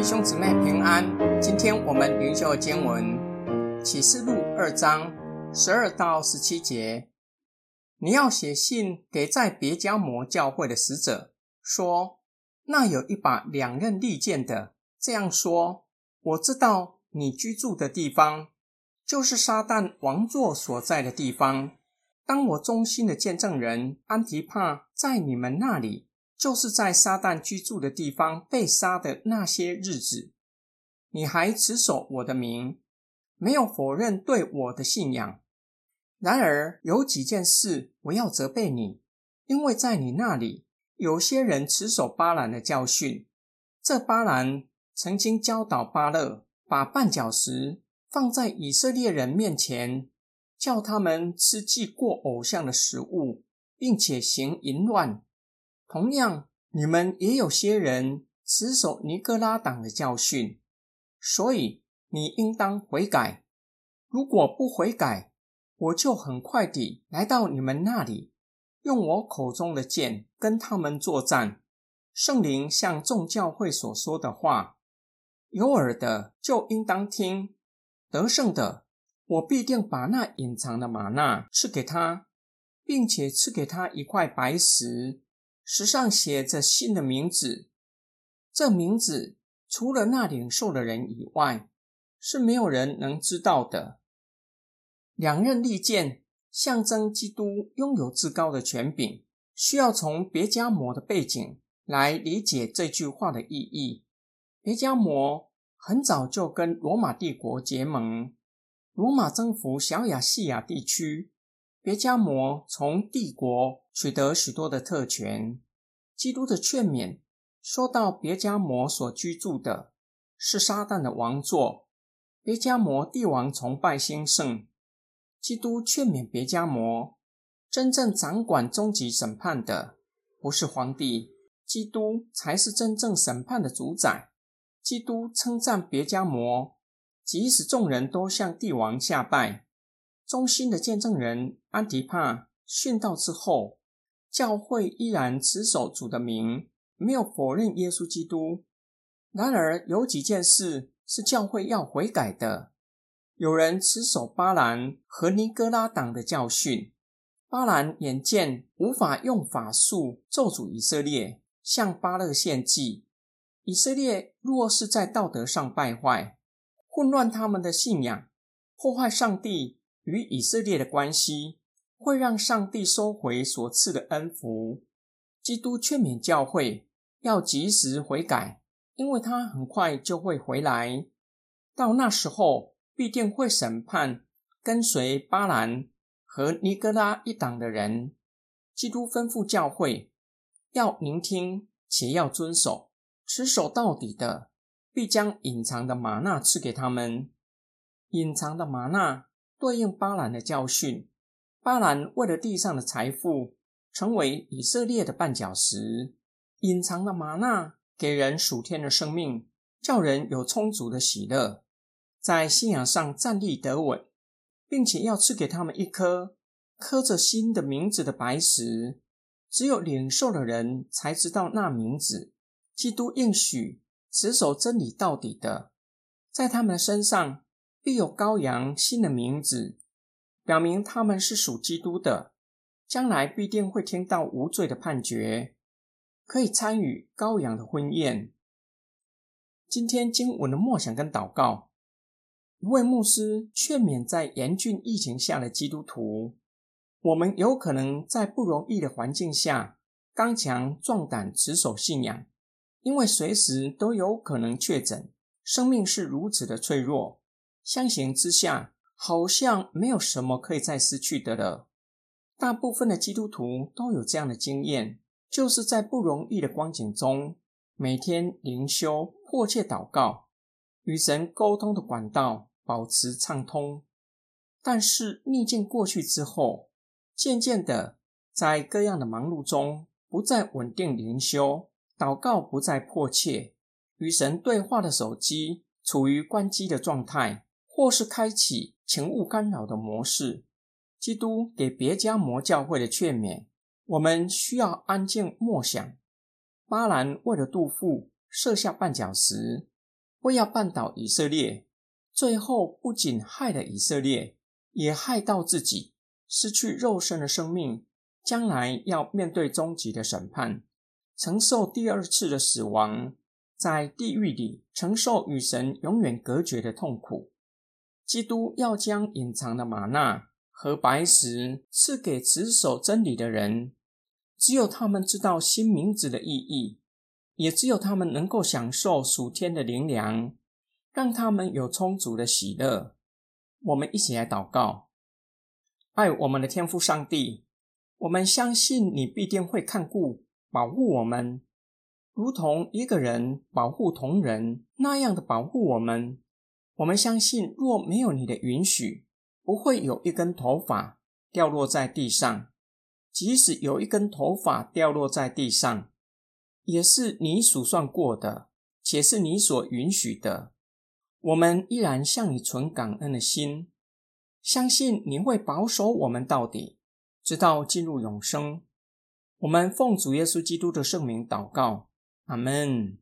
弟兄姊妹平安。今天我们灵修经文启示录二章十二到十七节。你要写信给在别加摩教会的使者，说：那有一把两刃利剑的，这样说：我知道你居住的地方，就是撒旦王座所在的地方。当我忠心的见证人安提帕在你们那里。就是在撒旦居住的地方被杀的那些日子，你还持守我的名，没有否认对我的信仰。然而有几件事我要责备你，因为在你那里有些人持守巴兰的教训。这巴兰曾经教导巴勒，把绊脚石放在以色列人面前，叫他们吃祭过偶像的食物，并且行淫乱。同样，你们也有些人持守尼哥拉党的教训，所以你应当悔改。如果不悔改，我就很快地来到你们那里，用我口中的剑跟他们作战。圣灵向众教会所说的话，有耳的就应当听。得胜的，我必定把那隐藏的玛纳赐给他，并且赐给他一块白石。石上写着新的名字，这名字除了那领受的人以外，是没有人能知道的。两刃利剑象征基督拥有至高的权柄，需要从别加摩的背景来理解这句话的意义。别加摩很早就跟罗马帝国结盟，罗马征服小亚细亚地区。别加摩从帝国取得许多的特权。基督的劝勉说到，别加摩所居住的是撒旦的王座。别加摩帝王崇拜兴盛。基督劝勉别加摩，真正掌管终极审判的不是皇帝，基督才是真正审判的主宰。基督称赞别加摩，即使众人都向帝王下拜。忠心的见证人安提帕殉道之后，教会依然持守主的名，没有否认耶稣基督。然而，有几件事是教会要悔改的。有人持守巴兰和尼哥拉党的教训。巴兰眼见无法用法术咒诅以色列，向巴勒献祭。以色列若是在道德上败坏，混乱他们的信仰，破坏上帝。与以色列的关系会让上帝收回所赐的恩福。基督劝勉教会要及时悔改，因为他很快就会回来。到那时候，必定会审判跟随巴兰和尼哥拉一党的人。基督吩咐教会要聆听，且要遵守，持守到底的，必将隐藏的玛纳赐给他们。隐藏的玛纳。对应巴兰的教训，巴兰为了地上的财富，成为以色列的绊脚石；隐藏的玛纳给人属天的生命，叫人有充足的喜乐，在信仰上站立得稳，并且要赐给他们一颗刻着新的名字的白石。只有领受的人才知道那名字。基督应许持守真理到底的，在他们的身上。必有羔羊新的名字，表明他们是属基督的，将来必定会听到无罪的判决，可以参与羔羊的婚宴。今天经文的默想跟祷告，一位牧师劝勉在严峻疫情下的基督徒：我们有可能在不容易的环境下刚强壮胆持守信仰，因为随时都有可能确诊，生命是如此的脆弱。相形之下，好像没有什么可以再失去的了。大部分的基督徒都有这样的经验，就是在不容易的光景中，每天灵修、迫切祷告，与神沟通的管道保持畅通。但是逆境过去之后，渐渐的，在各样的忙碌中，不再稳定灵修，祷告不再迫切，与神对话的手机处于关机的状态。或是开启请勿干扰的模式。基督给别家魔教会的劝勉，我们需要安静默想。巴兰为了杜甫设下绊脚石，为要绊倒以色列，最后不仅害了以色列，也害到自己，失去肉身的生命，将来要面对终极的审判，承受第二次的死亡，在地狱里承受与神永远隔绝的痛苦。基督要将隐藏的玛纳和白石赐给持守真理的人，只有他们知道新名字的意义，也只有他们能够享受属天的灵粮，让他们有充足的喜乐。我们一起来祷告：爱我们的天父上帝，我们相信你必定会看顾、保护我们，如同一个人保护同人那样的保护我们。我们相信，若没有你的允许，不会有一根头发掉落在地上；即使有一根头发掉落在地上，也是你数算过的，且是你所允许的。我们依然向你存感恩的心，相信你会保守我们到底，直到进入永生。我们奉主耶稣基督的圣名祷告，阿门。